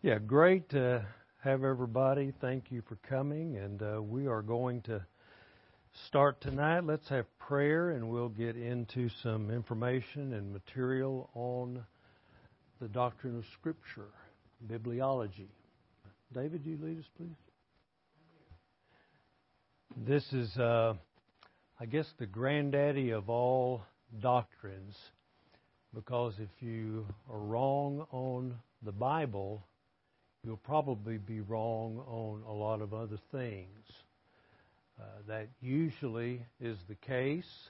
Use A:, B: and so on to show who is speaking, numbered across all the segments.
A: Yeah, great to have everybody. Thank you for coming, and uh, we are going to start tonight. Let's have prayer, and we'll get into some information and material on the doctrine of Scripture, bibliology. David, you lead us, please. This is, uh, I guess, the granddaddy of all doctrines, because if you are wrong on the Bible, you'll probably be wrong on a lot of other things. Uh, that usually is the case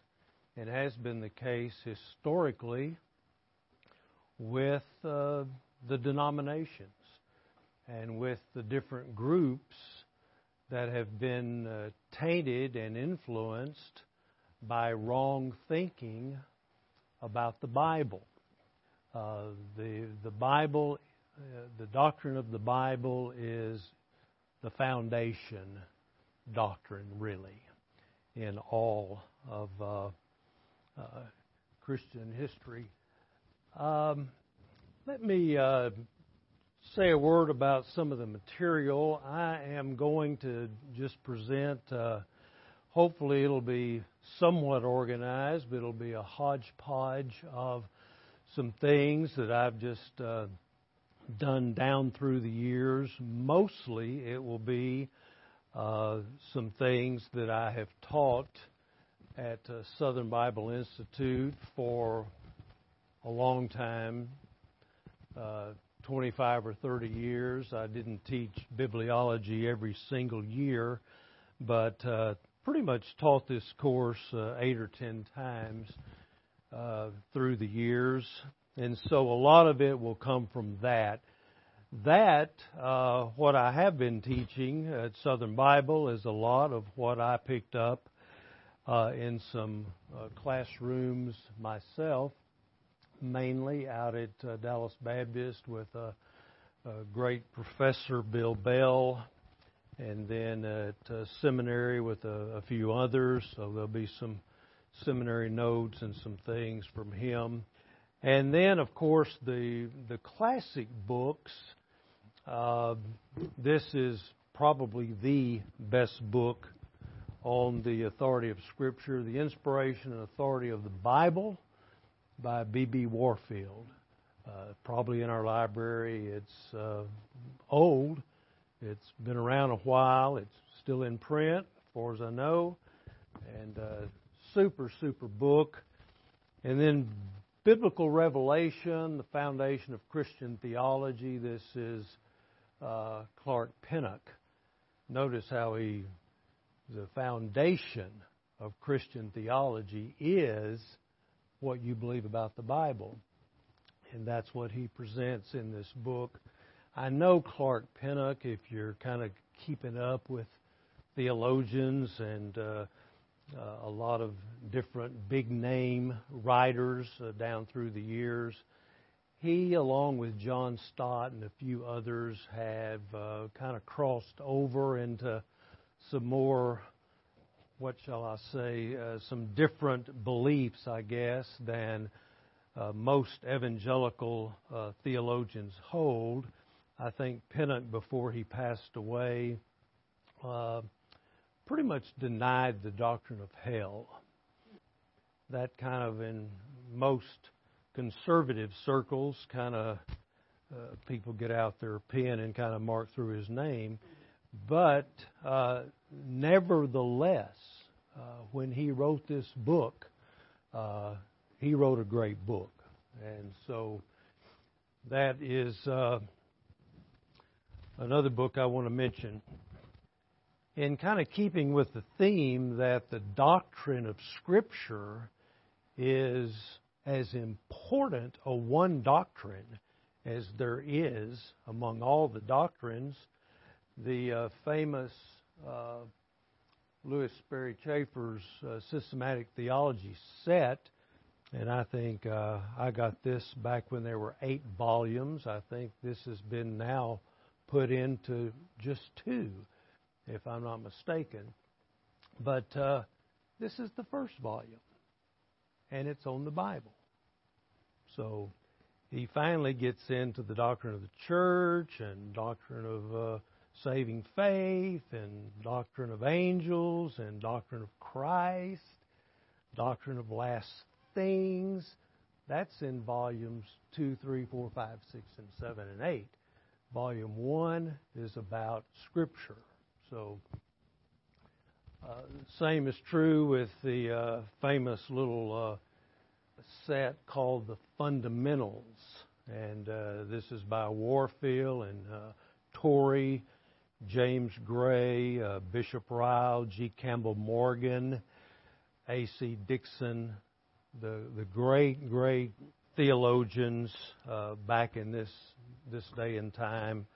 A: and has been the case historically with uh, the denominations and with the different groups that have been uh, tainted and influenced by wrong thinking about the Bible. Uh, the the Bible the doctrine of the Bible is the foundation doctrine, really, in all of uh, uh, Christian history. Um, let me uh, say a word about some of the material. I am going to just present, uh, hopefully, it'll be somewhat organized, but it'll be a hodgepodge of some things that I've just uh, done down through the years. Mostly it will be uh, some things that I have taught at uh, Southern Bible Institute for a long time, uh, 25 or 30 years. I didn't teach bibliology every single year, but uh, pretty much taught this course uh, eight or ten times uh, through the years. And so a lot of it will come from that. That, uh, what I have been teaching at Southern Bible, is a lot of what I picked up uh, in some uh, classrooms myself, mainly out at uh, Dallas Baptist with a, a, great professor, Bill Bell, and then at uh, seminary with a, a few others. So there'll be some seminary notes and some things from him. And then, of course, the the classic books. Uh, this is probably the best book on the authority of Scripture, the inspiration and authority of the Bible, by B.B. Warfield. Uh, probably in our library. It's uh, old. It's been around a while. It's still in print, as far as I know, and uh, super super book. And then biblical revelation, the foundation of Christian theology. This is uh, Clark Pinnock. Notice how he, the foundation of Christian theology is what you believe about the Bible. And that's what he presents in this book. I know Clark Pinnock, if you're kind of keeping up with theologians and uh, a lot of different big name writers uh, down through the years. He, along with John Stott and a few others, have uh, kind of crossed over into some more, what shall I say, uh, some different beliefs, I guess, than uh, most evangelical uh, theologians hold. I think Pinnock, before he passed away, pretty much denied the doctrine of hell. That kind of, in most conservative circles, kind of uh, people get out their pen and kind of mark through his name. But uh, nevertheless, uh, when he wrote this book, uh, he wrote a great book. And so that is uh, another book I want to mention in kind of keeping with the theme that the doctrine of Scripture is as important a one doctrine as there is among all the doctrines, the uh, famous uh, Lewis Sperry Chafer's uh, systematic theology set, and I think uh, I got this back when there were eight volumes. I think this has been now put into just two if I'm not mistaken. But uh, this is the first volume, and it's on the Bible. So he finally gets into the doctrine of the church and doctrine of uh, saving faith and doctrine of angels and doctrine of Christ, doctrine of last things. That's in volumes 2, 3, 4, 5, 6, and 7, and 8. Volume 1 is about Scripture. So, uh, same is true with the uh, famous little uh, set called The Fundamentals. And this is by Warfield and Torrey James Gray, Bishop Ryle, G. Campbell Morgan, A.C. Dixon, the the great great theologians back in this this day and time,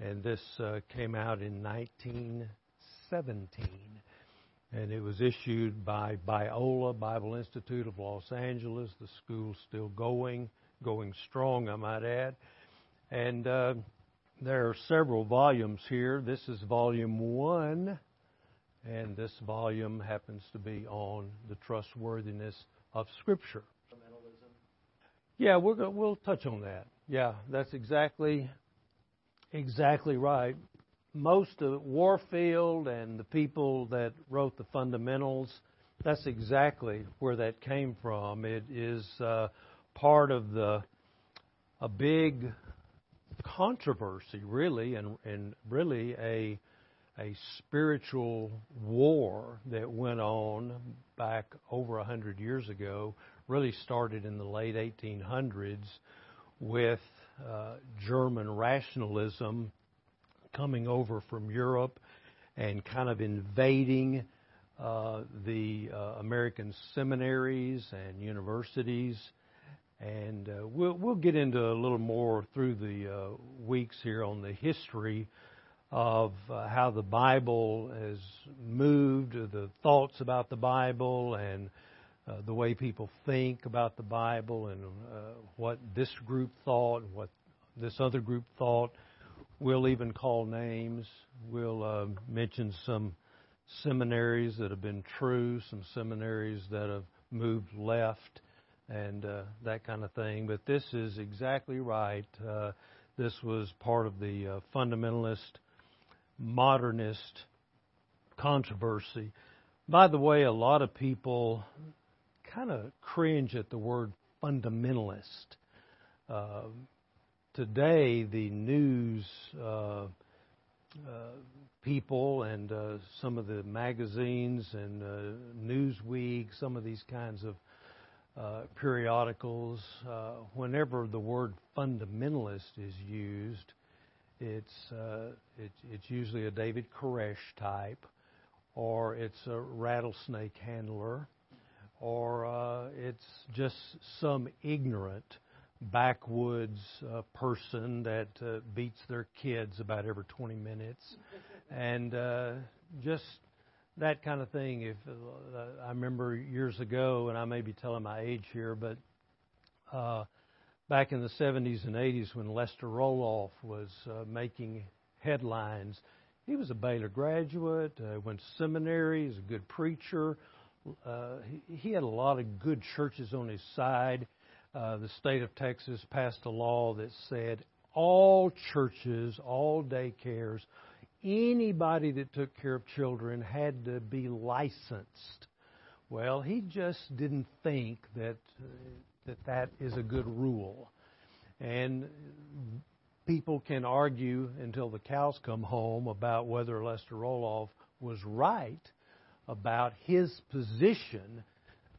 A: and this uh, came out in 1917, and it was issued by Biola Bible Institute of Los Angeles. The school's still going, going strong, I might add, and uh, there are several volumes here. This is volume one, and this volume happens to be on the trustworthiness of Scripture. Yeah, we're go- we'll touch on that. Yeah, that's exactly exactly right. Most of Warfield and the people that wrote the fundamentals, that's exactly where that came from. It is uh, part of the a big controversy, really, and, and really a a spiritual war that went on back over a hundred years ago. Really started in the late 1800s with uh, German rationalism coming over from Europe and kind of invading uh, the uh, American seminaries and universities. And uh, we'll, we'll get into a little more through the weeks here on the history of how the Bible has moved, the thoughts about the Bible, and uh, the way people think about the Bible, and uh, what this group thought, and what this other group thought. We'll even call names. We'll uh, mention some seminaries that have been true, some seminaries that have moved left and uh, that kind of thing. But this is exactly right. Uh, this was part of the fundamentalist, modernist controversy. By the way, a lot of people kind of cringe at the word fundamentalist. Uh, today, the news uh, uh, people and some of the magazines and Newsweek, some of these kinds of uh, periodicals, uh, whenever the word fundamentalist is used, it's uh, it, it's usually a David Koresh type, or it's a rattlesnake handler, or uh, it's just some ignorant backwoods uh, person that uh, beats their kids about every 20 minutes, and just that kind of thing. If uh, I remember years ago, and I may be telling my age here, but uh, back in the 70s and 80s when Lester Roloff was uh, making headlines, he was a Baylor graduate, uh, went to seminary, he's a good preacher. Uh, he, he had a lot of good churches on his side. Uh, the state of Texas passed a law that said all churches, all daycares, anybody that took care of children had to be licensed. Well, he just didn't think that uh, that that is a good rule. And people can argue until the cows come home about whether Lester Roloff was right about his position,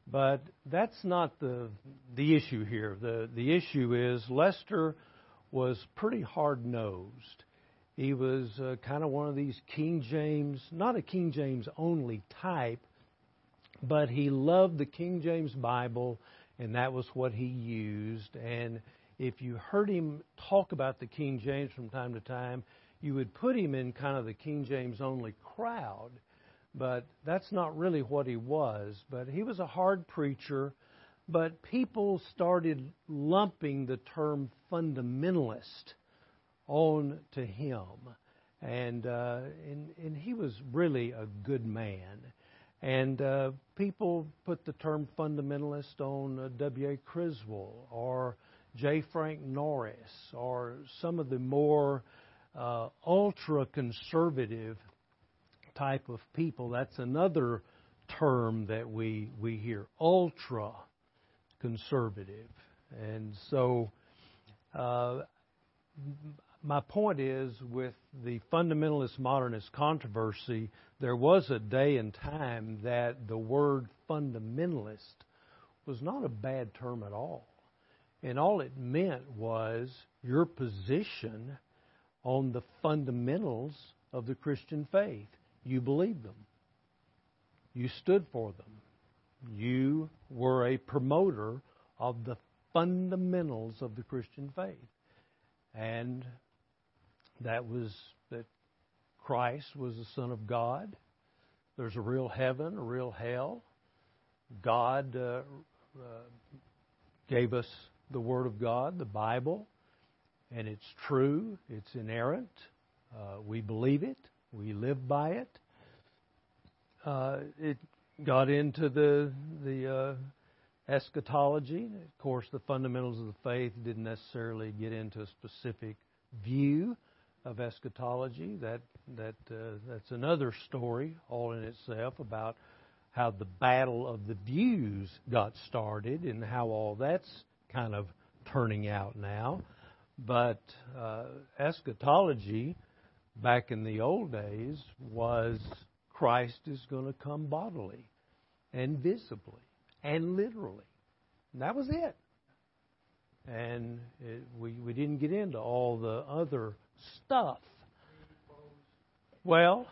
A: but that's not the the issue here. The the issue is Lester was pretty hard nosed he was uh, kind of one of these King James, not a King James only type, but he loved the King James Bible, and that was what he used. And if you heard him talk about the King James from time to time, you would put him in kind of the King James only crowd. But that's not really what he was. But he was a hard preacher. But people started lumping the term fundamentalist on to him. And, uh, and, and he was really a good man. And uh, people put the term fundamentalist on uh, W.A. Criswell or J. Frank Norris or some of the more uh, ultra conservative type of people. That's another term that we, we hear ultra conservative. And so, uh, my point is with the fundamentalist modernist controversy, there was a day and time that the word fundamentalist was not a bad term at all. And all it meant was your position on the fundamentals of the Christian faith. You believed them. You stood for them. You were a promoter of the fundamentals of the Christian faith. And that was that Christ was the Son of God. There's a real heaven, a real hell. God uh, uh, gave us the Word of God, the Bible, and it's true, it's inerrant. Uh, we believe it, we live by it. Uh, it got into the the uh, eschatology. Of course, the fundamentals of the faith didn't necessarily get into a specific view of eschatology. That that uh, that's another story all in itself about how the battle of the views got started and how all that's kind of turning out now. But uh, eschatology back in the old days was Christ is going to come bodily and visibly and literally. And that was it. And it, we, we didn't get into all the other stuff. Well,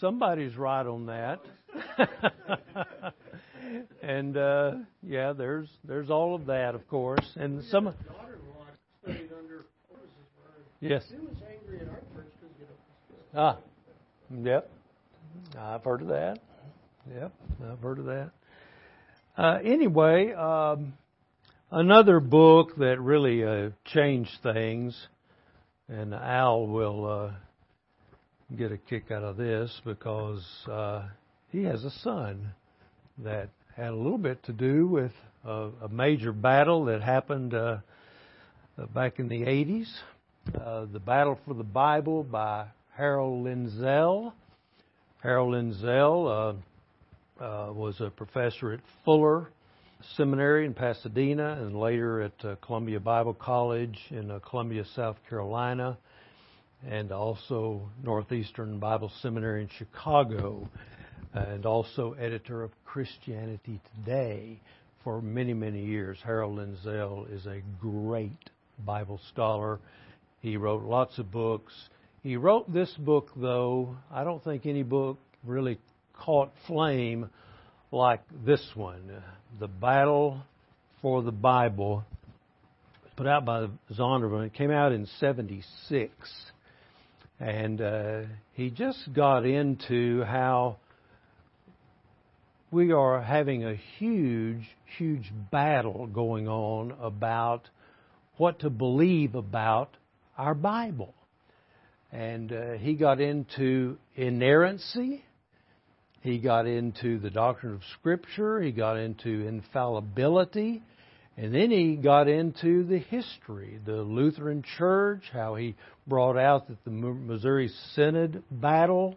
A: somebody's right on that. and uh, yeah, there's there's all of that, of course, and some. Yes. Ah, yep. I've heard of that. Yep, I've heard of that. Uh, anyway, um, another book that really uh, changed things, and Al will uh, get a kick out of this because uh, he has a son that had a little bit to do with a, a major battle that happened uh, back in the 80s. Uh, the Battle for the Bible by Harold Lindsell. Harold Lindsell uh, uh, was a professor at Fuller Seminary in Pasadena and later at uh, Columbia Bible College in Columbia, South Carolina, and also Northeastern Bible Seminary in Chicago and also editor of Christianity Today for many, many years. Harold Lindsell is a great Bible scholar. He wrote lots of books. He wrote this book, though, I don't think any book really caught flame like this one The Battle for the Bible, put out by Zondervan. It came out in 76. And uh, he just got into how we are having a huge, huge battle going on about what to believe about our Bible. And uh, he got into inerrancy. He got into the doctrine of Scripture. He got into infallibility. And then he got into the history, the Lutheran Church, how he brought out that the Missouri Synod battle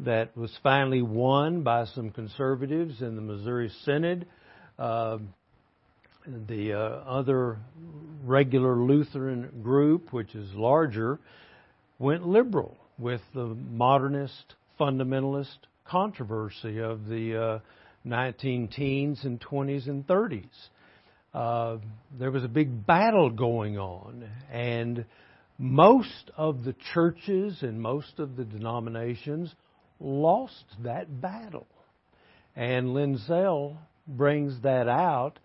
A: that was finally won by some conservatives in the Missouri Synod. Uh, the uh, other regular Lutheran group, which is larger, went liberal with the modernist fundamentalist controversy of the uh, 19 teens and 20s and 30s. Uh, there was a big battle going on, and most of the churches and most of the denominations lost that battle. And Lindsell brings that out,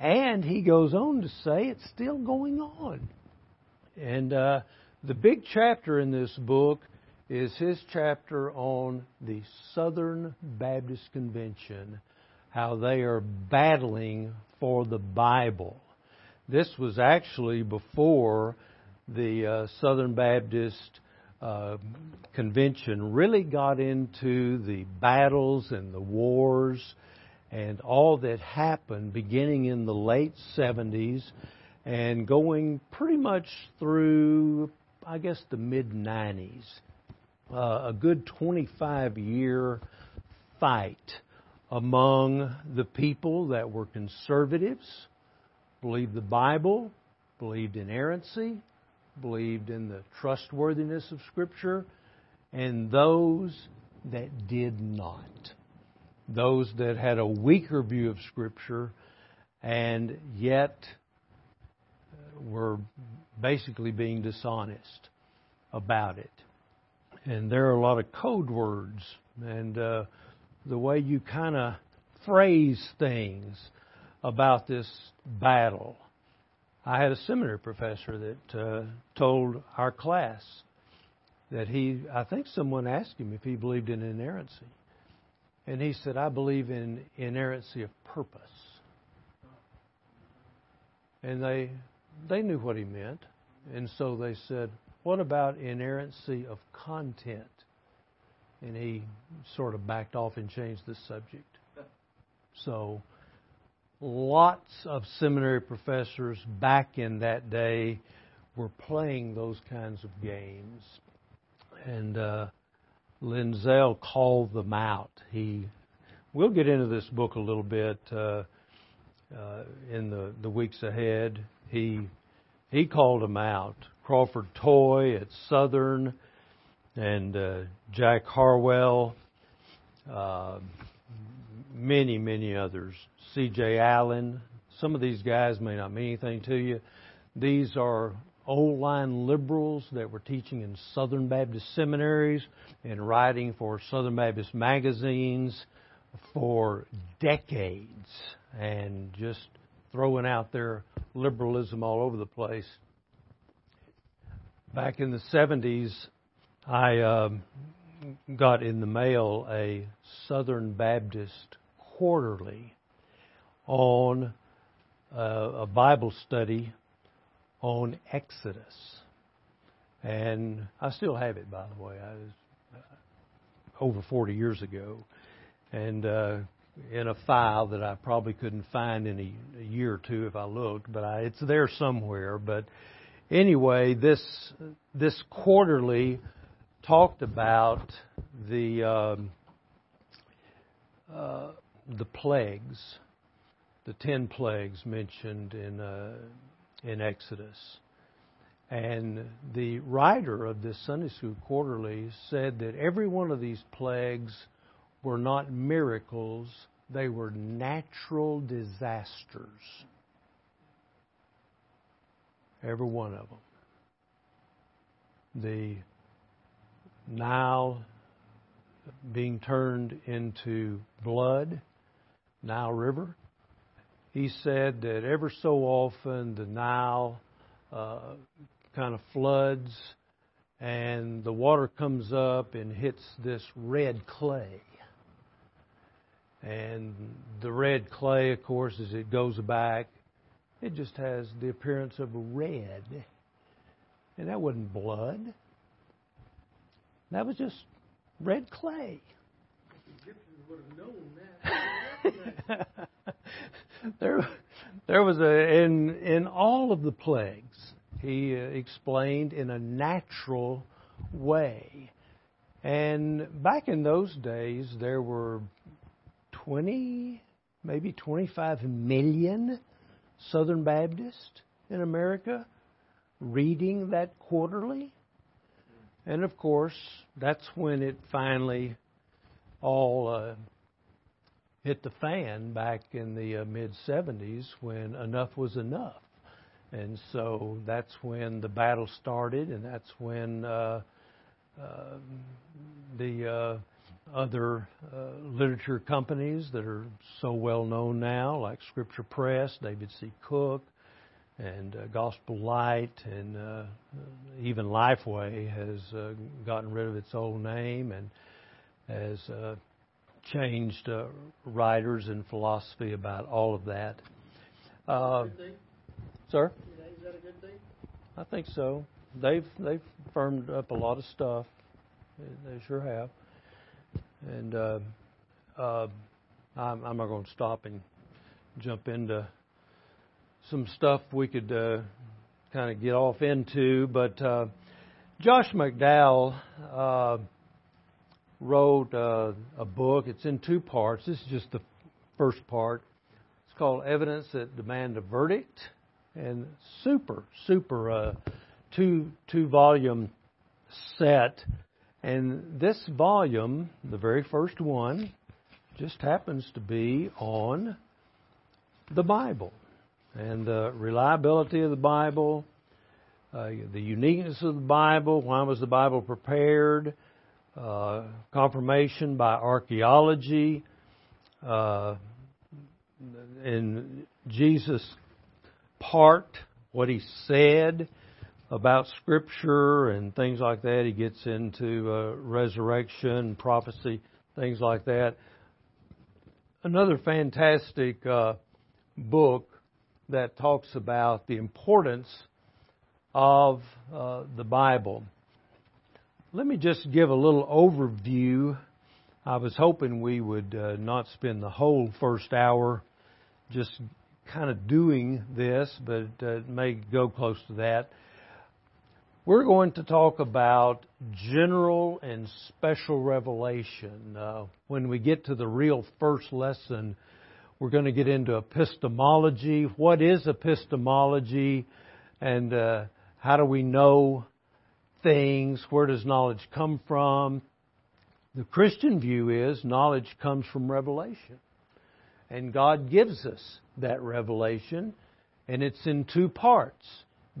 A: and he goes on to say it's still going on. And uh, the big chapter in this book is his chapter on the Southern Baptist Convention, how they are battling for the Bible. This was actually before the uh, Southern Baptist uh, convention really got into the battles and the wars and all that happened beginning in the late 70s and going pretty much through, I guess, the mid 90s. Uh, a good 25 year fight among the people that were conservatives, believed the Bible, believed in inerrancy, believed in the trustworthiness of Scripture, and those that did not. Those that had a weaker view of Scripture and yet were basically being dishonest about it. And there are a lot of code words and uh, the way you kind of phrase things about this battle. I had a seminary professor that uh, told our class that he, I think someone asked him if he believed in inerrancy. And he said, I believe in inerrancy of purpose. And they, they knew what he meant. And so they said, What about inerrancy of content? And he sort of backed off and changed the subject. So, lots of seminary professors back in that day were playing those kinds of games. And uh, Lindsell called them out. He, we'll get into this book a little bit uh, uh, in the, the weeks ahead. He he called them out. Crawford Toy at Southern, and uh, Jack Harwell, uh, many many others. C.J. Allen. Some of these guys may not mean anything to you. These are old line liberals that were teaching in Southern Baptist seminaries and writing for Southern Baptist magazines for decades and just throwing out their liberalism all over the place. Back in the 70s, I um, got in the mail a Southern Baptist quarterly on uh, a Bible study on Exodus. And I still have it, by the way. I was uh, over 40 years ago. And uh, in a file that I probably couldn't find in a, a year or two if I looked, but I, it's there somewhere. But anyway, this this quarterly talked about the um, uh, the plagues, the ten plagues mentioned in uh, in Exodus. And the writer of this Sunday School Quarterly said that every one of these plagues were not miracles, they were natural disasters. Every one of them. The Nile being turned into blood, Nile River, he said that ever so often the Nile uh, kind of floods and the water comes up and hits this red clay. And the red clay, of course, as it goes back, it just has the appearance of red. And that wasn't blood. That was just red clay. there, there was a in in all of the plagues. He uh, explained in a natural way, and back in those days there were twenty, maybe twenty-five million Southern Baptists in America reading that quarterly. And of course, that's when it finally all uh, hit the fan back in the uh, mid 70s when enough was enough. And so that's when the battle started, and that's when uh, uh, the uh, other uh, literature companies that are so well known now, like Scripture Press, David C. Cook, and uh, Gospel Light, and uh, even Lifeway has gotten rid of its old name and has uh, changed uh, writers and philosophy about all of that. Uh, sir?
B: Is that a good thing?
A: I think so. They've they've firmed up a lot of stuff. They, they sure have. And uh, uh, I'm, I'm not going to stop and jump into some stuff we could uh, kind of get off into, but uh, Josh McDowell uh, wrote uh, a book. It's in two parts. This is just the first part. It's called Evidence That Demand a Verdict, and super, super uh, two two volume set. And this volume, the very first one, just happens to be on the Bible and the reliability of the Bible, uh, the uniqueness of the Bible, why was the Bible prepared, uh, confirmation by archaeology, uh, in Jesus' part, what he said about Scripture and things like that. He gets into uh, resurrection, prophecy, things like that. Another fantastic uh, book that talks about the importance of uh, the Bible. Let me just give a little overview. I was hoping we would uh, not spend the whole first hour just kind of doing this, but uh, it may go close to that. We're going to talk about general and special revelation. Uh, when we get to the real first lesson, we're going to get into epistemology. What is epistemology? And uh, how do we know things? Where does knowledge come from? The Christian view is knowledge comes from revelation. And God gives us that revelation, and it's in two parts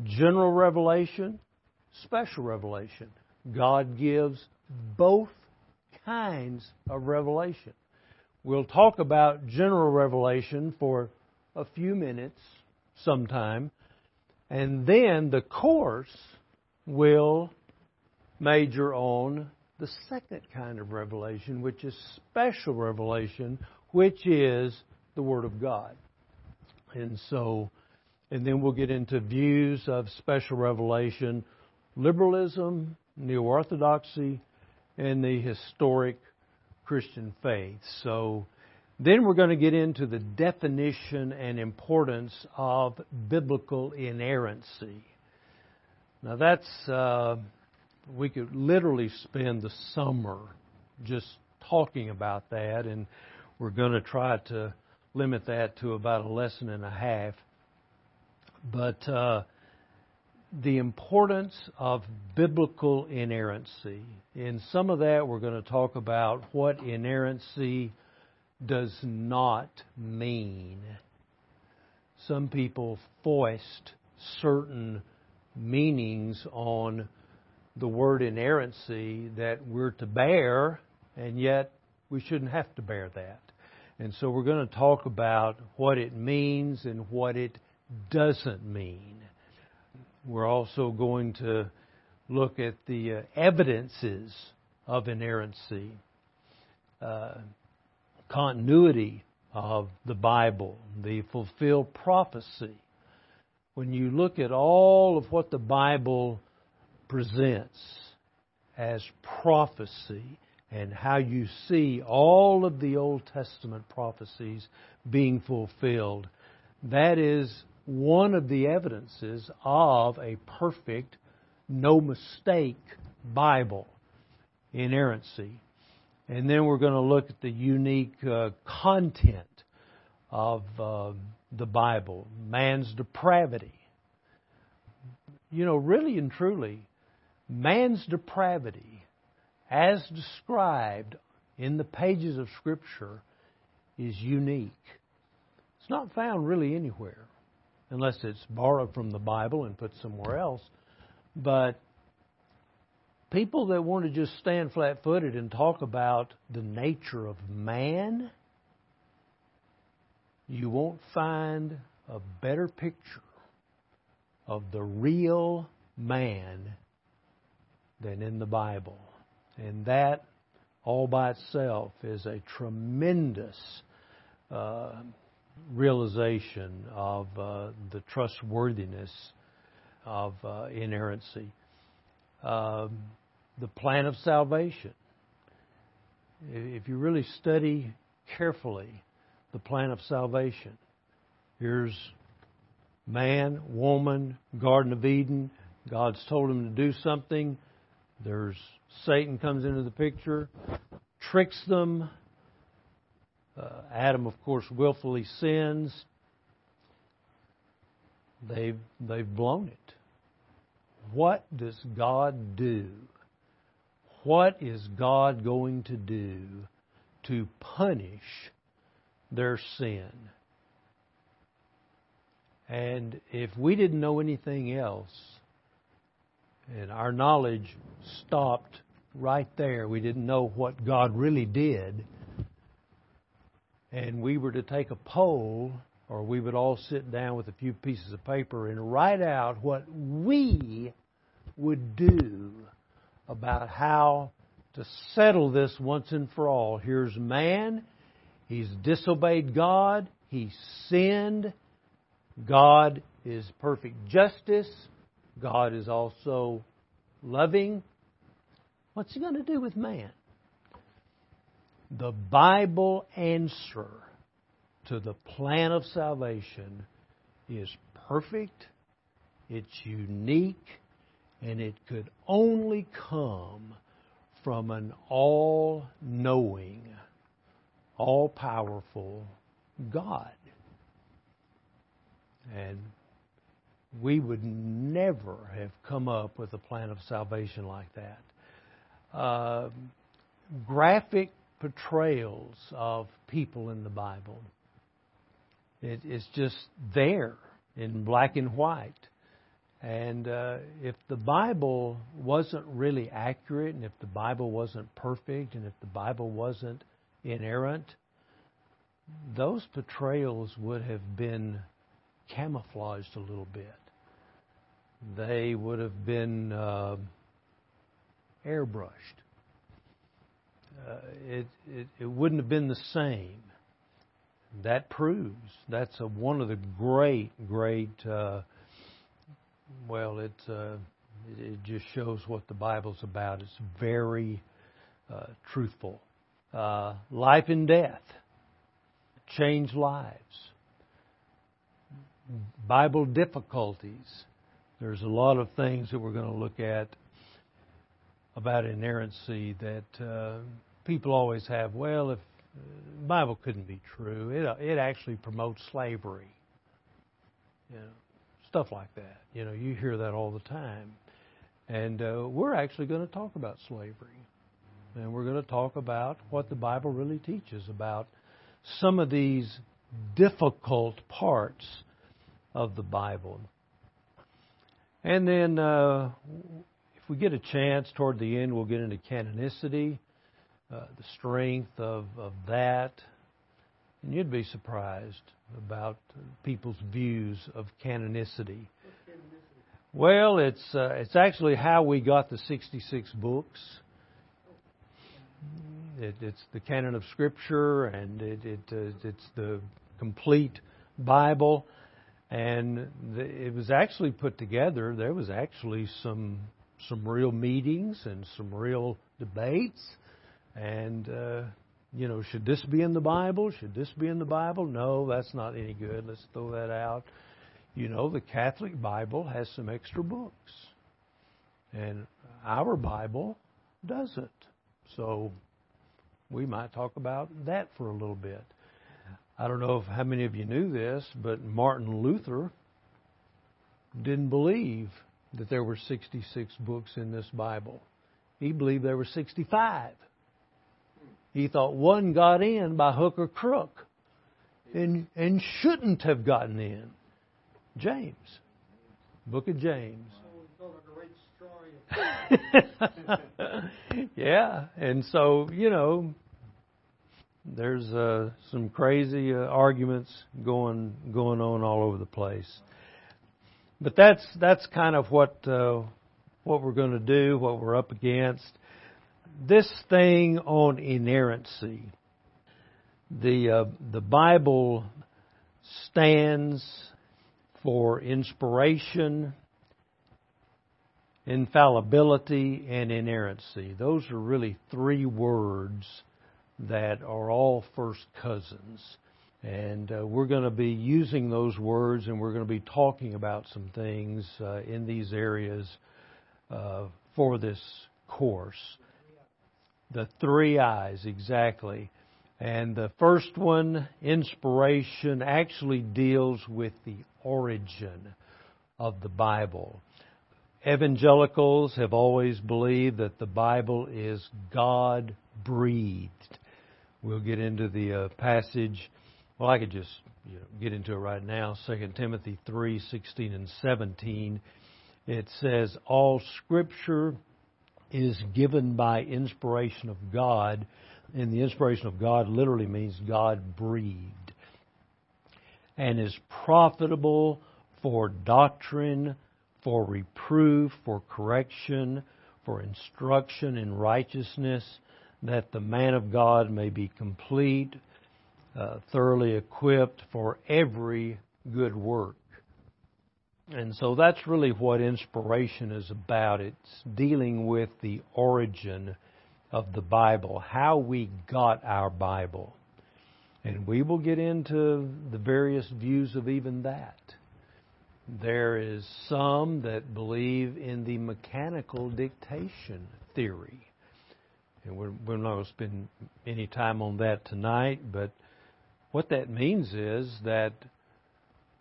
A: general revelation, special revelation. God gives both kinds of revelation. We'll talk about general revelation for a few minutes sometime, and then the course will major on the second kind of revelation, which is special revelation, which is the Word of God. And so, and then we'll get into views of special revelation, liberalism, neo orthodoxy, and the historic Christian faith. So then we're going to get into the definition and importance of biblical inerrancy. Now that's, uh, we could literally spend the summer just talking about that, and we're going to try to limit that to about a lesson and a half. But uh, the importance of biblical inerrancy. In some of that, we're going to talk about what inerrancy does not mean. Some people foist certain meanings on the word inerrancy that we're to bear, and yet we shouldn't have to bear that. And so we're going to talk about what it means and what it doesn't mean. We're also going to look at the uh, evidences of inerrancy, uh, continuity of the Bible, the fulfilled prophecy. When you look at all of what the Bible presents as prophecy and how you see all of the Old Testament prophecies being fulfilled, that is one of the evidences of a perfect, no mistake Bible, inerrancy. And then we're going to look at the unique uh, content of uh, the Bible, man's depravity. You know, really and truly, man's depravity, as described in the pages of Scripture, is unique. It's not found really anywhere unless it's borrowed from the Bible and put somewhere else. But people that want to just stand flat footed and talk about the nature of man, you won't find a better picture of the real man than in the Bible. And that all by itself is a tremendous uh, realization of uh, the trustworthiness of uh, inerrancy. Um, the plan of salvation. If you really study carefully the plan of salvation, here's man, woman, Garden of Eden. God's told him to do something. There's Satan comes into the picture, tricks them. Uh, Adam, of course, willfully sins. They've they've blown it. What does God do? What is God going to do to punish their sin? And if we didn't know anything else, and our knowledge stopped right there, we didn't know what God really did, and we were to take a poll, or we would all sit down with a few pieces of paper and write out what we would do about how to settle this once and for all. Here's man, he's disobeyed God, he sinned, God is perfect justice. God is also loving. What's he going to do with man? The Bible answer to the plan of salvation is perfect, it's unique, and it could only come from an all knowing, all powerful God. And we would never have come up with a plan of salvation like that. Uh, graphic portrayals of people in the Bible. It, it's just there in black and white. And uh, if the Bible wasn't really accurate, and if the Bible wasn't perfect, and if the Bible wasn't inerrant, those portrayals would have been camouflaged a little bit. They would have been uh, airbrushed. Uh, it, it, it wouldn't have been the same. That proves that's a, one of the great, great. Uh, well, it, uh, it it just shows what the Bible's about. It's very uh, truthful. Uh, life and death change lives. Bible difficulties. There's a lot of things that we're going to look at about inerrancy that uh, people always have. Well, if the uh, Bible couldn't be true, it it actually promotes slavery. You know, stuff like that. You know, you hear that all the time, and uh, we're actually going to talk about slavery, and we're going to talk about what the Bible really teaches about some of these difficult parts of the Bible. And then, uh, if we get a chance toward the end, we'll get into canonicity, uh, the strength of, of that. And you'd be surprised about people's views of canonicity. Well, it's uh, it's actually how we got the 66 books. It, it's the canon of Scripture, and it, it uh, it's the complete Bible and the, it was actually put together. There was actually some some real meetings and some real debates, and uh, you know, should this be in the Bible? Should this be in the Bible? No, that's not any good. Let's throw that out. You know, the Catholic Bible has some extra books, and our Bible doesn't. So we might talk about that for a little bit. I don't know if how many of you knew this, but Martin Luther didn't believe that there were 66 books in this Bible. He believed there were 65. He thought one got in by hook or crook and, and shouldn't have gotten in. James. Book of James. yeah, and so, you know, there's uh, some crazy uh, arguments going going on all over the place. But that's that's kind of what uh, what we're going to do, what we're up against. This thing on inerrancy. The uh, the Bible stands for inspiration, infallibility, and inerrancy. Those are really three words that are all first cousins. And uh, we're going to be using those words and we're going to be talking about some things uh, in these areas uh, for this course. The three eyes, exactly. And the first one, inspiration, actually deals with the origin of the Bible. Evangelicals have always believed that the Bible is God breathed. We'll get into the uh, passage. Well, I could just you know, get into it right now. 2 Timothy 3 16 and 17. It says, All scripture is given by inspiration of God and the inspiration of God literally means God breathed, and is profitable for doctrine, for reproof, for correction, for instruction in righteousness, that the man of God may be complete, uh, thoroughly equipped for every good work. And so that's really what inspiration is about. It's dealing with the origin of the Bible, how we got our Bible. And we will get into the various views of even that. There is some that believe in the mechanical dictation theory. And we're, we're not going to spend any time on that tonight, but what that means is that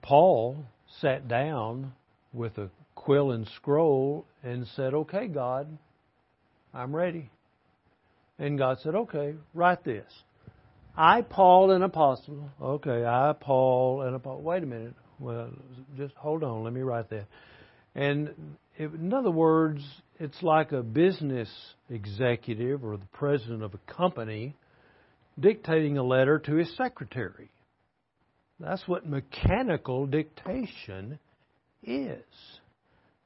A: Paul sat down with a quill and scroll and said, Okay, God, I'm ready. And God said, okay, write this. I, Paul, an apostle. Okay, I, Paul, an apostle. Wait a minute. Well, just hold on. Let me write that. And in other words, it's like a business executive or the president of a company dictating a letter to his secretary. That's what mechanical dictation is.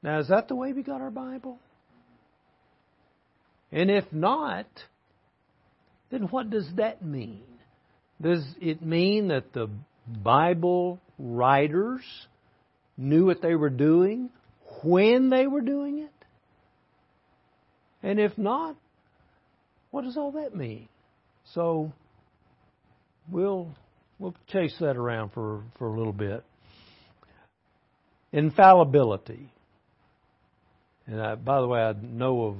A: Now, is that the way we got our Bible? And if not, then what does that mean? Does it mean that the Bible writers knew what they were doing when they were doing it? And if not, what does all that mean? So we'll we'll chase that around for, for a little bit. Infallibility. And I, by the way, I know of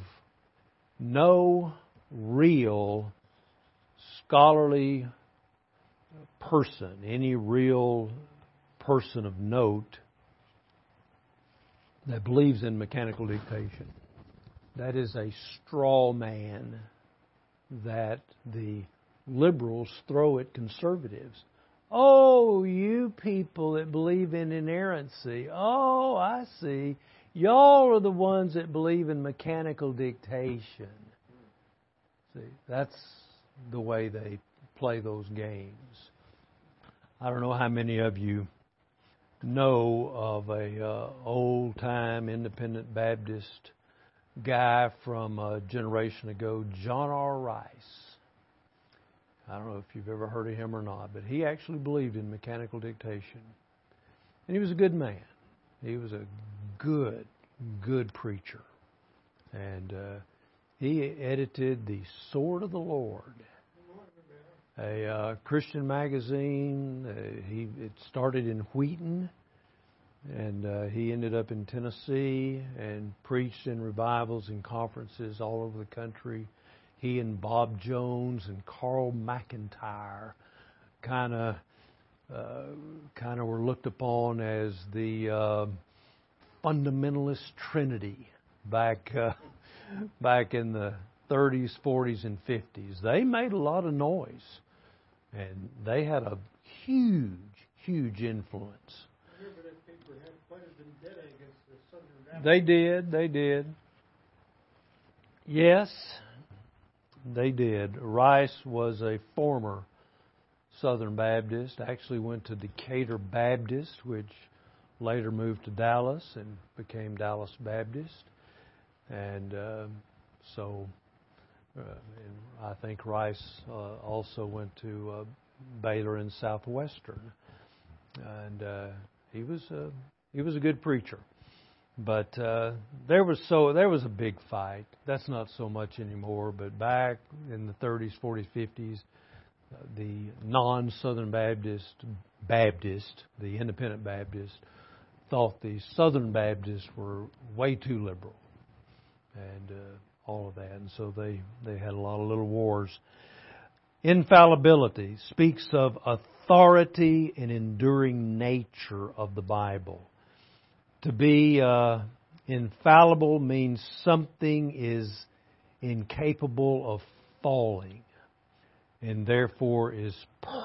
A: no real scholarly person, any real person of note that believes in mechanical dictation. That is a straw man that the liberals throw at conservatives. Oh, you people that believe in inerrancy. Oh, I see. Y'all are the ones that believe in mechanical dictation. See, that's the way they play those games. I don't know how many of you know of a uh, old time independent Baptist guy from a generation ago, John R. Rice. I don't know if you've ever heard of him or not, but he actually believed in mechanical dictation. And he was a good man. He was a good, good preacher. And uh, he edited The Sword of the Lord a uh, Christian magazine. Uh, he it started in Wheaton, and uh, he ended up in Tennessee and preached in revivals and conferences all over the country. He and Bob Jones and Carl McIntire kind of uh, kind of were looked upon as the uh, fundamentalist trinity back uh, back in the 30s, 40s, and 50s. They made a lot of noise, and they had a huge, huge influence. They did, they did. Yes, they did. Rice was a former Southern Baptist, actually went to Decatur Baptist, which later moved to Dallas and became Dallas Baptist. And uh, so I think Rice uh, also went to uh, Baylor and Southwestern, and uh, he was a he was a good preacher. But uh, there was so there was a big fight. That's not so much anymore. But back in the 30s, 40s, 50s, the non-Southern Baptist Baptist, the Independent Baptist, thought the Southern Baptists were way too liberal, and uh, all of that, and so they they had a lot of little wars. Infallibility speaks of authority and enduring nature of the Bible. To be uh, infallible means something is incapable of falling and therefore is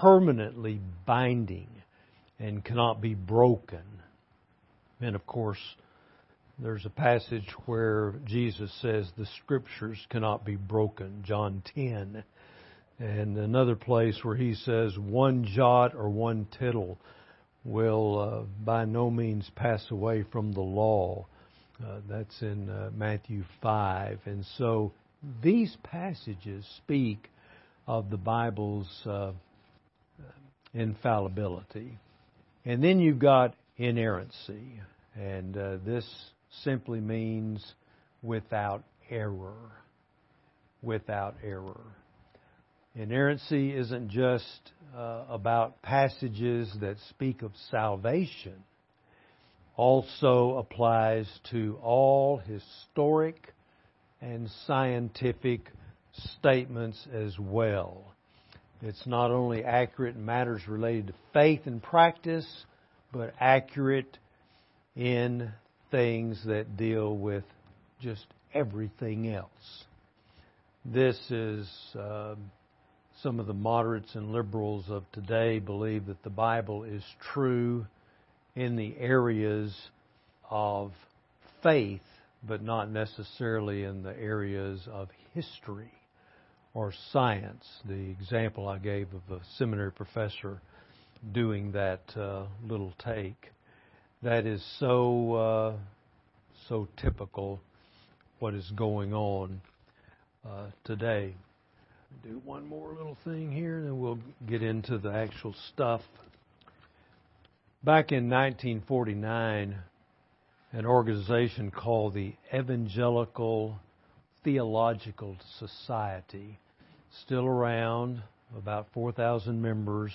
A: permanently binding and cannot be broken. And of course, there's a passage where Jesus says the scriptures cannot be broken, John 10. And another place where he says one jot or one tittle will uh, by no means pass away from the law. Uh, that's in uh, Matthew 5. And so these passages speak of the Bible's uh, infallibility. And then you've got inerrancy. And uh, this simply means without error. Without error. Inerrancy isn't just uh, about passages that speak of salvation, also applies to all historic and scientific statements as well. It's not only accurate in matters related to faith and practice, but accurate in things that deal with just everything else. This is uh, some of the moderates and liberals of today believe that the Bible is true in the areas of faith, but not necessarily in the areas of history or science. The example I gave of a seminary professor doing that uh, little take, that is so uh, so typical what is going on uh, today. Do one more little thing here, and then we'll get into the actual stuff. Back in 1949, an organization called the Evangelical Theological Society still around, about 4,000 members.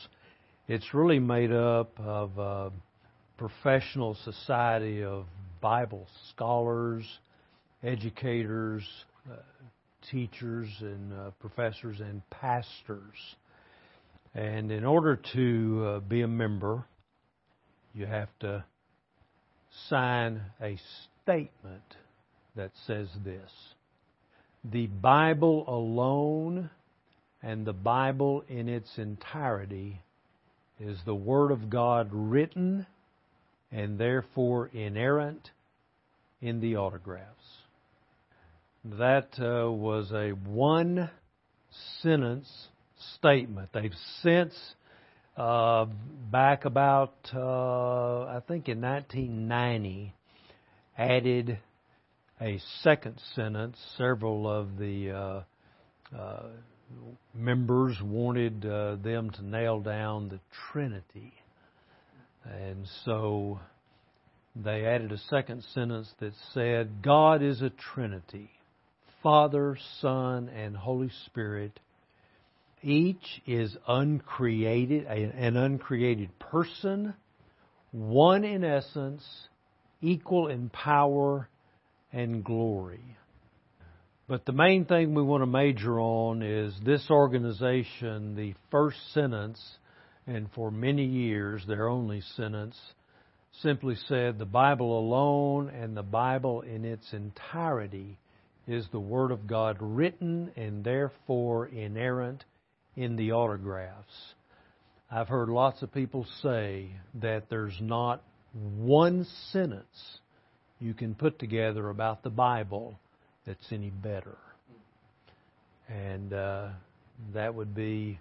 A: It's really made up of a professional society of Bible scholars, educators, uh, teachers, and uh, professors, and pastors. And in order to uh, be a member, you have to sign a statement that says this The Bible alone and the Bible in its entirety is the Word of God written and therefore inerrant in the autographs. That uh, was a one sentence statement. They've since, uh, back about, uh, I think in 1990, added a second sentence. Several of the uh, uh, members wanted uh, them to nail down the Trinity. And so they added a second sentence that said, God is a Trinity Father, Son, and Holy Spirit. Each is uncreated, an uncreated person, one in essence, equal in power and glory. But the main thing we want to major on is this organization, the first sentence, and for many years their only sentence, simply said the Bible alone and the Bible in its entirety is the Word of God written and therefore inerrant in the autographs. I've heard lots of people say that there's not one sentence you can put together about the Bible that's any better. And uh, that would be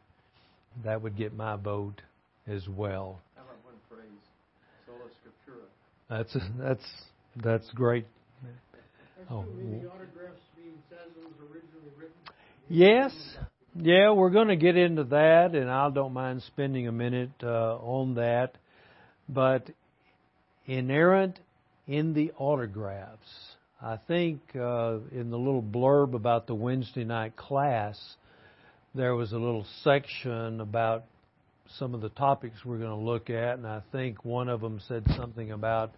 A: that would get my vote as well.
B: How about one phrase? Sola Scriptura.
A: That's that's that's great.
B: Oh. The autographs being says it was originally written.
A: Yes. Yeah, we're going to get into that, and I don't mind spending a minute uh, on that. But inerrant in the autographs I think uh, in the little blurb about the Wednesday night class, there was a little section about some of the topics we're going to look at, and I think one of them said something about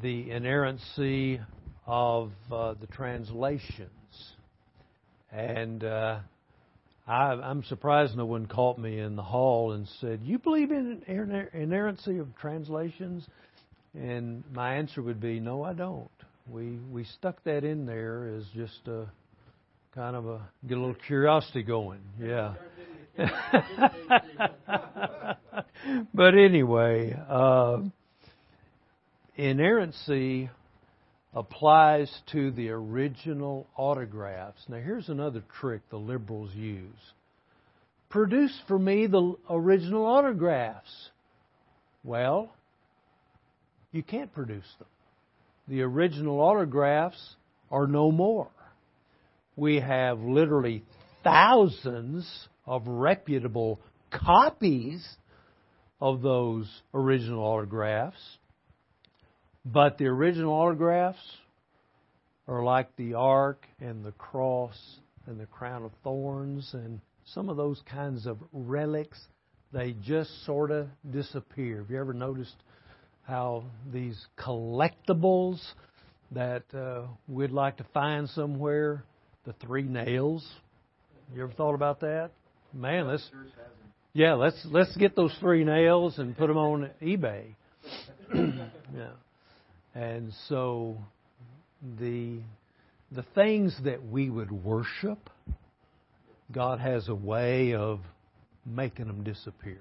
A: the inerrancy of uh, the translations. And uh, I, I'm surprised no one caught me in the hall and said, "You believe in inerrancy of translations?" And my answer would be, "No, I don't." We we stuck that in there as just a kind of a get a little curiosity going. Yeah. but anyway, uh, inerrancy applies to the original autographs. Now, here's another trick the liberals use produce for me the original autographs. Well, you can't produce them. The original autographs are no more. We have literally thousands of reputable copies of those original autographs. But the original autographs are like the ark and the cross and the crown of thorns and some of those kinds of relics. They just sort of disappear. Have you ever noticed how these collectibles that uh, we'd like to find somewhere, the three nails? You ever thought about that? Man, let's yeah, let's let's get those three nails and put them on eBay. yeah. And so the the things that we would worship, God has a way of making them disappear.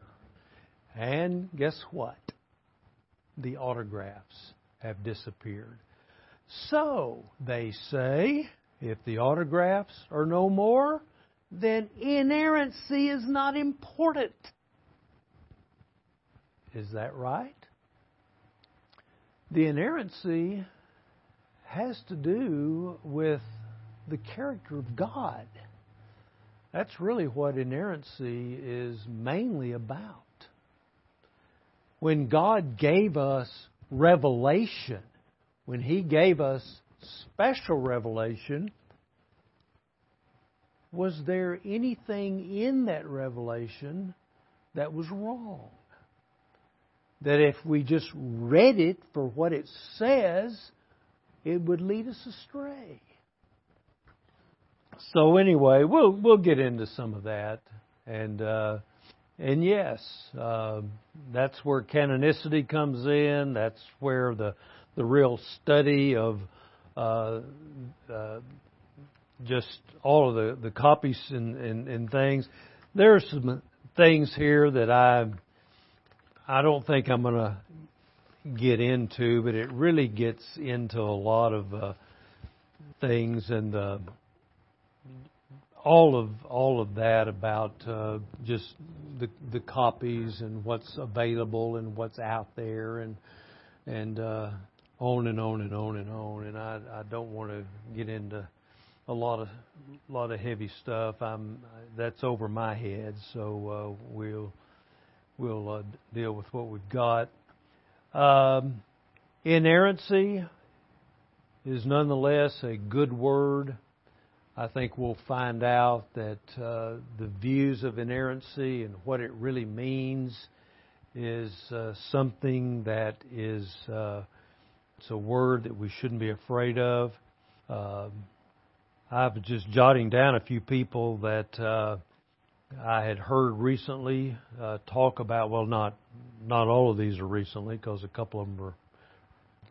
A: And guess what? The autographs have disappeared. So, they say, if the autographs are no more, then inerrancy is not important. Is that right? The inerrancy has to do with the character of God. That's really what inerrancy is mainly about. When God gave us revelation, when He gave us special revelation, was there anything in that revelation that was wrong? that if we just read it for what it says, it would lead us astray. So anyway, we'll we'll get into some of that, and uh, and yes, uh, that's where canonicity comes in. That's where the the real study of uh, uh, just all of the the copies and, and, and things. There are some things here that I I don't think I'm going to get into, but it really gets into a lot of uh, things and uh, all of all of that about uh, just the the copies and what's available and what's out there and and uh, on and on and on and on. And I I don't want to get into a lot of lot of heavy stuff. I'm that's over my head, so uh, we'll we'll uh, deal with what we've got. Um, inerrancy is nonetheless a good word. I think we'll find out that uh, the views of inerrancy and what it really means is uh, something that is uh, it's a word that we shouldn't be afraid of. Um, I was just jotting down a few people that uh, I had heard recently uh, talk about well, not not all of these are recently because a couple of them are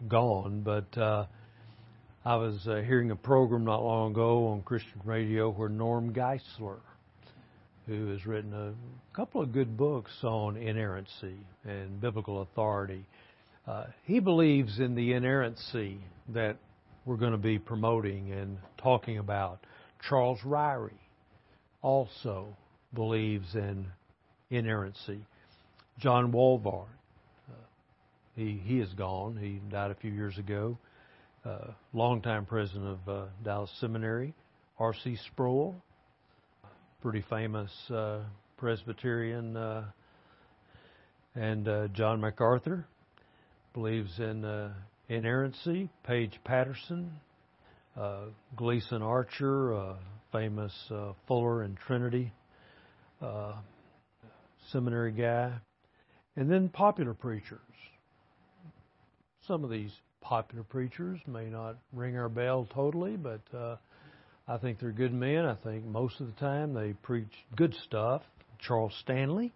A: gone, but uh, I was uh, hearing a program not long ago on Christian radio where Norm Geisler, who has written a couple of good books on inerrancy and biblical authority, uh, he believes in the inerrancy that we're going to be promoting and talking about. Charles Ryrie also believes in inerrancy. John Walvoord, uh, he he is gone. He died a few years ago. Uh, longtime president of uh, Dallas Seminary. R.C. Sproul, pretty famous uh, Presbyterian, uh, and John MacArthur believes in uh, inerrancy. Paige Patterson, Gleason Archer, famous uh, Fuller and Trinity uh, seminary guy, and then popular preachers. Some of these popular preachers may not ring our bell totally, but uh, I think they're good men. I think most of the time they preach good stuff. Charles Stanley,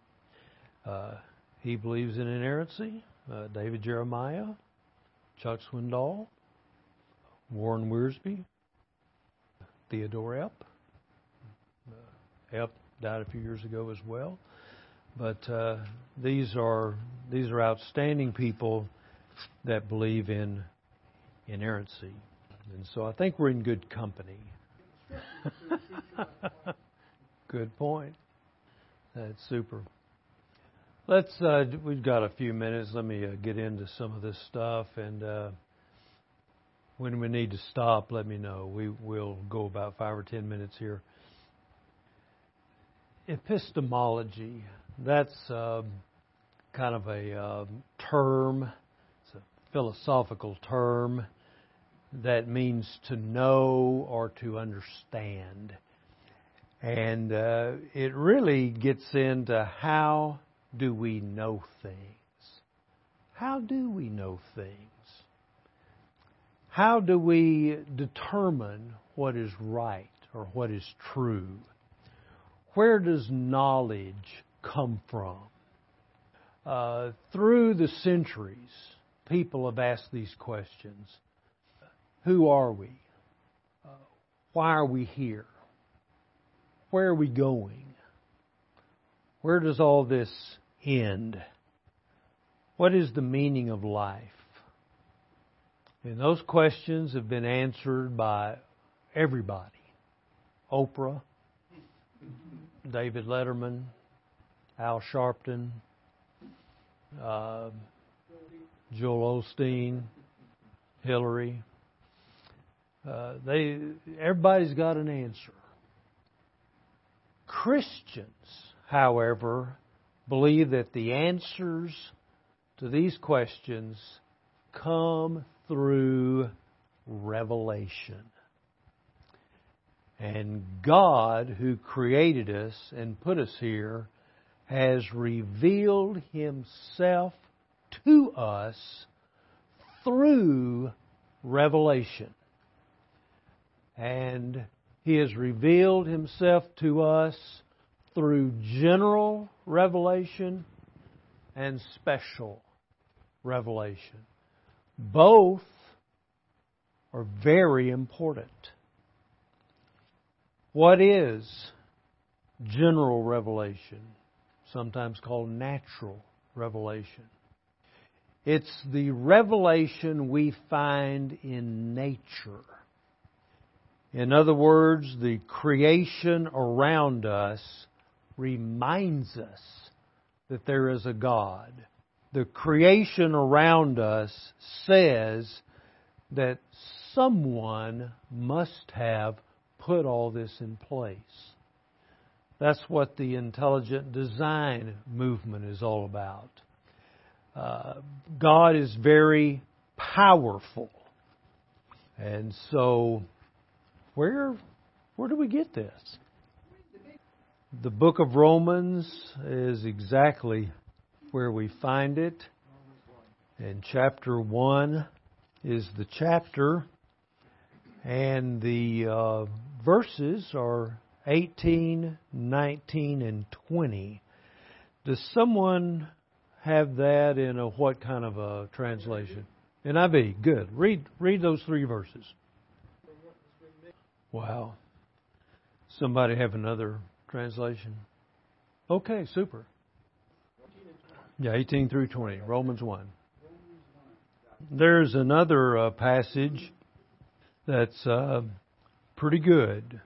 A: uh, he believes in inerrancy. Uh, David Jeremiah, Chuck Swindoll, Warren Wiersbe, Theodore Epp. Uh, Epp died a few years ago as well. But uh, these are these are outstanding people that believe in inerrancy, and so I think we're in good company. good point. That's super. Let's. Uh, we've got a few minutes. Let me uh, get into some of this stuff, and uh, when we need to stop, let me know. We will go about five or ten minutes here. Epistemology. That's uh, kind of a uh, term. It's a philosophical term that means to know or to understand. And uh, it really gets into how do we know things? How do we know things? How do we determine what is right or what is true? Where does knowledge come from? Uh, through the centuries, people have asked these questions Who are we? Uh, why are we here? Where are we going? Where does all this end? What is the meaning of life? And those questions have been answered by everybody Oprah, David Letterman, Al Sharpton, uh, Joel Osteen, Hillary. Uh, they everybody's got an answer. Christians, however, believe that the answers to these questions come through revelation. And God, who created us and put us here, has revealed Himself to us through revelation. And He has revealed Himself to us through general revelation and special revelation. Both are very important. What is general revelation? Sometimes called natural revelation. It's the revelation we find in nature. In other words, the creation around us reminds us that there is a God. The creation around us says that someone must have put all this in place. That's what the intelligent design movement is all about. Uh, God is very powerful. And so, where, where do we get this? The book of Romans is exactly where we find it. And chapter 1 is the chapter, and the uh, verses are 18, 19, and 20. Does someone have that in a what kind of a translation? NIV. Good. Read read those three verses. Wow. Somebody have another translation? Okay, super. Yeah, 18 through 20, Romans 1. There's another uh, passage that's uh, pretty good.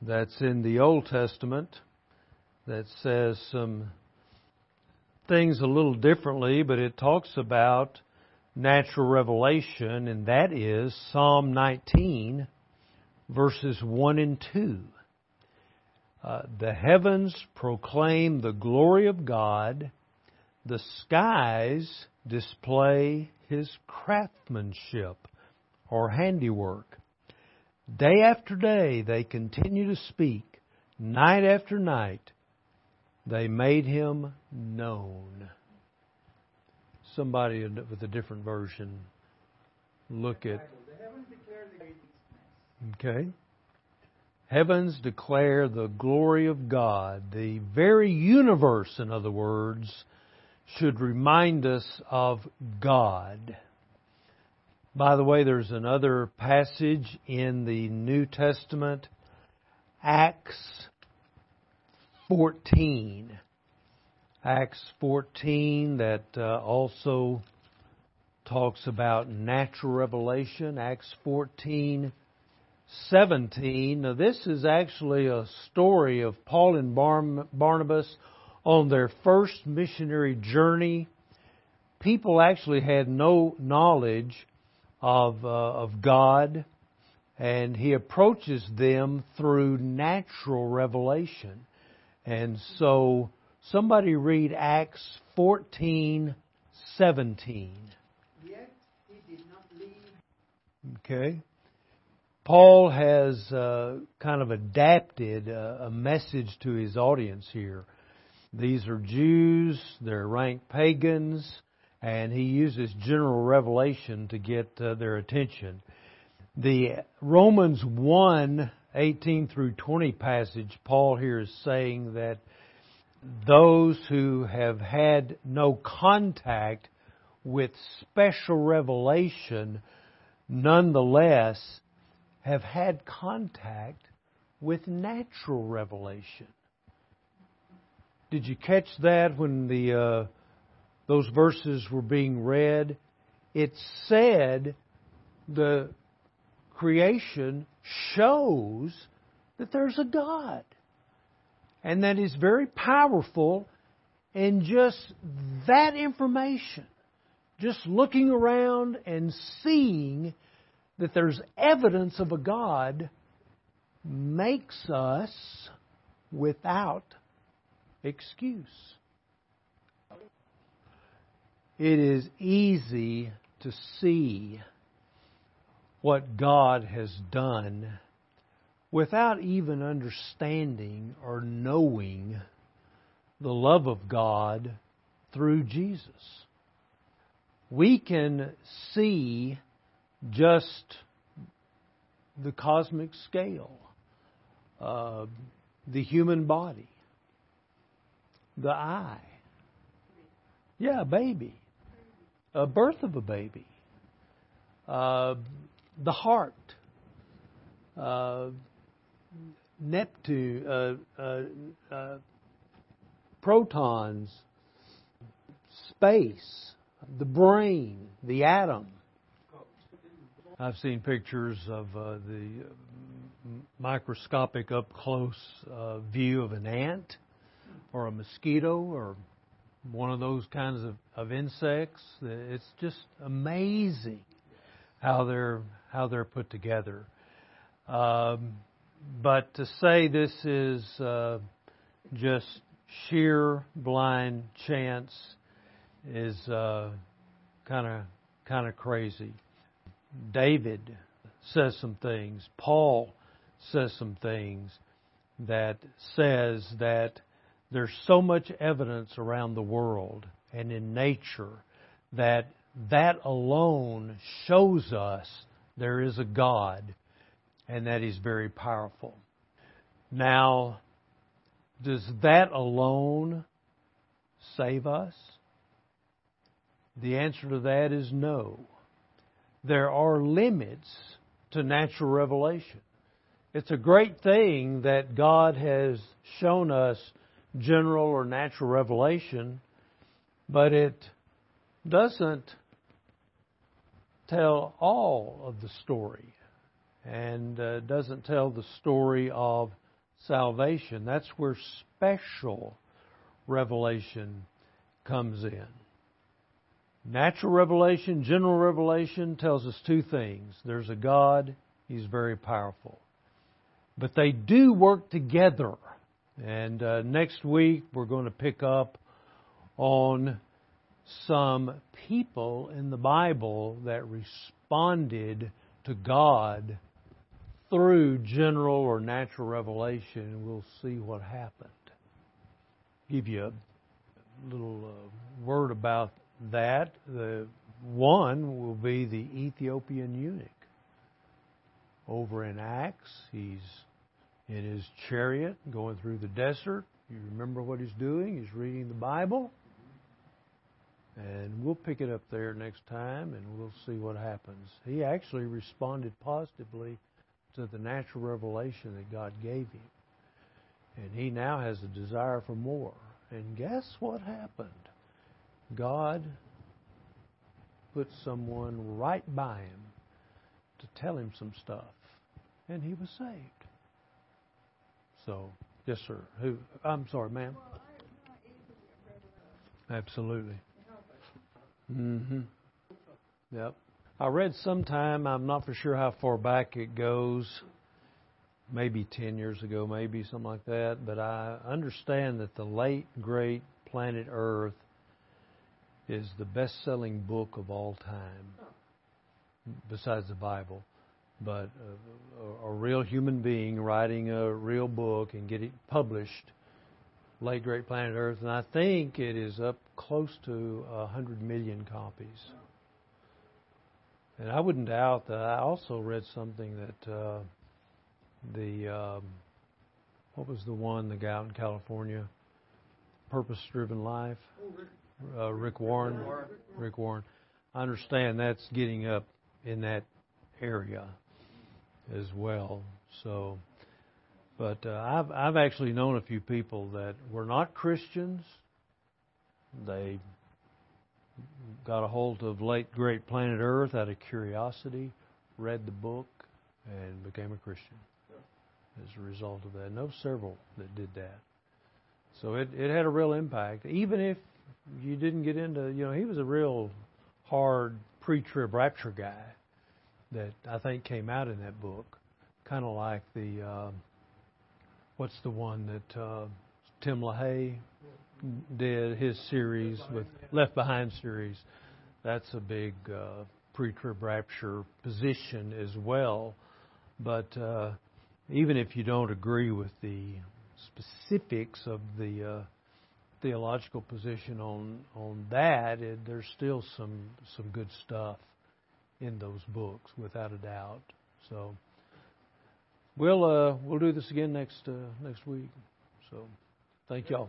A: That's in the Old Testament that says some things a little differently, but it talks about natural revelation, and that is Psalm 19, verses 1 and 2. Uh, the heavens proclaim the glory of God, the skies display his craftsmanship or handiwork. Day after day they continue to speak. Night after night they made him known. Somebody with a different version look at. Okay. Heavens declare the glory of God. The very universe, in other words, should remind us of God. By the way, there's another passage in the New Testament, Acts 14. Acts 14 that uh, also talks about natural revelation. Acts 14 17. Now, this is actually a story of Paul and Barnabas on their first missionary journey. People actually had no knowledge of, uh, of God, and he approaches them through natural revelation. And so, somebody read Acts 14 17.
B: Yet he did not leave.
A: Okay. Paul has uh, kind of adapted a, a message to his audience here. These are Jews, they're rank pagans, and he uses general revelation to get uh, their attention. The Romans 1 18 through 20 passage, Paul here is saying that those who have had no contact with special revelation nonetheless have had contact with natural revelation. Did you catch that when the uh, those verses were being read? It said the creation shows that there's a God and that is very powerful and just that information just looking around and seeing that there's evidence of a God makes us without excuse. It is easy to see what God has done without even understanding or knowing the love of God through Jesus. We can see just the cosmic scale, uh, the human body, the eye. Yeah, a baby, a birth of a baby, uh, the heart, uh, Neptune, uh, uh, uh, protons, space, the brain, the atom, I've seen pictures of uh, the microscopic up close uh, view of an ant or a mosquito or one of those kinds of, of insects. It's just amazing how they're how they're put together. Um, but to say this is uh, just sheer blind chance is kind of kind of crazy. David says some things. Paul says some things that says that there's so much evidence around the world and in nature that that alone shows us there is a God and that He's very powerful. Now, does that alone save us? The answer to that is no there are limits to natural revelation. It's a great thing that God has shown us general or natural revelation, but it doesn't tell all of the story and uh, doesn't tell the story of salvation. That's where special revelation comes in. Natural revelation, general revelation tells us two things. There's a God, He's very powerful. But they do work together. And uh, next week we're going to pick up on some people in the Bible that responded to God through general or natural revelation, we'll see what happened. Give you a little uh, word about that. The one will be the Ethiopian eunuch. Over in Acts, he's in his chariot going through the desert. You remember what he's doing? He's reading the Bible. And we'll pick it up there next time and we'll see what happens. He actually responded positively to the natural revelation that God gave him. And he now has a desire for more. And guess what happened? God put someone right by him to tell him some stuff. And he was saved. So, yes, sir. Who? I'm sorry, ma'am. Absolutely. Mm-hmm. Yep. I read sometime, I'm not for sure how far back it goes, maybe 10 years ago, maybe something like that, but I understand that the late, great planet Earth is the best selling book of all time, besides the Bible. But a, a, real human being writing a real book and getting published, late, great planet Earth, and I think it is up close to a hundred million copies. And I wouldn't doubt that. I also read something that uh, the um, what was the one the guy out in California, Purpose Driven Life, uh, Rick Warren, Rick Warren. I understand that's getting up in that area as well. So, but uh, I've I've actually known a few people that were not Christians they got a hold of late great planet Earth out of curiosity, read the book, and became a Christian as a result of that. know several that did that. So it, it had a real impact. Even if you didn't get into, you know, he was a real hard pre trib rapture guy that I think came out in that book. Kind of like the, uh, what's the one that uh, Tim LaHaye did his series with Left Behind series. That's a big uh, pre-trib rapture position as well. But uh, even if you don't agree with the specifics of the uh, theological position on on that, it, there's still some some good stuff in those books, without a doubt. So we'll uh, we'll do this again next uh, next week. So thank y'all.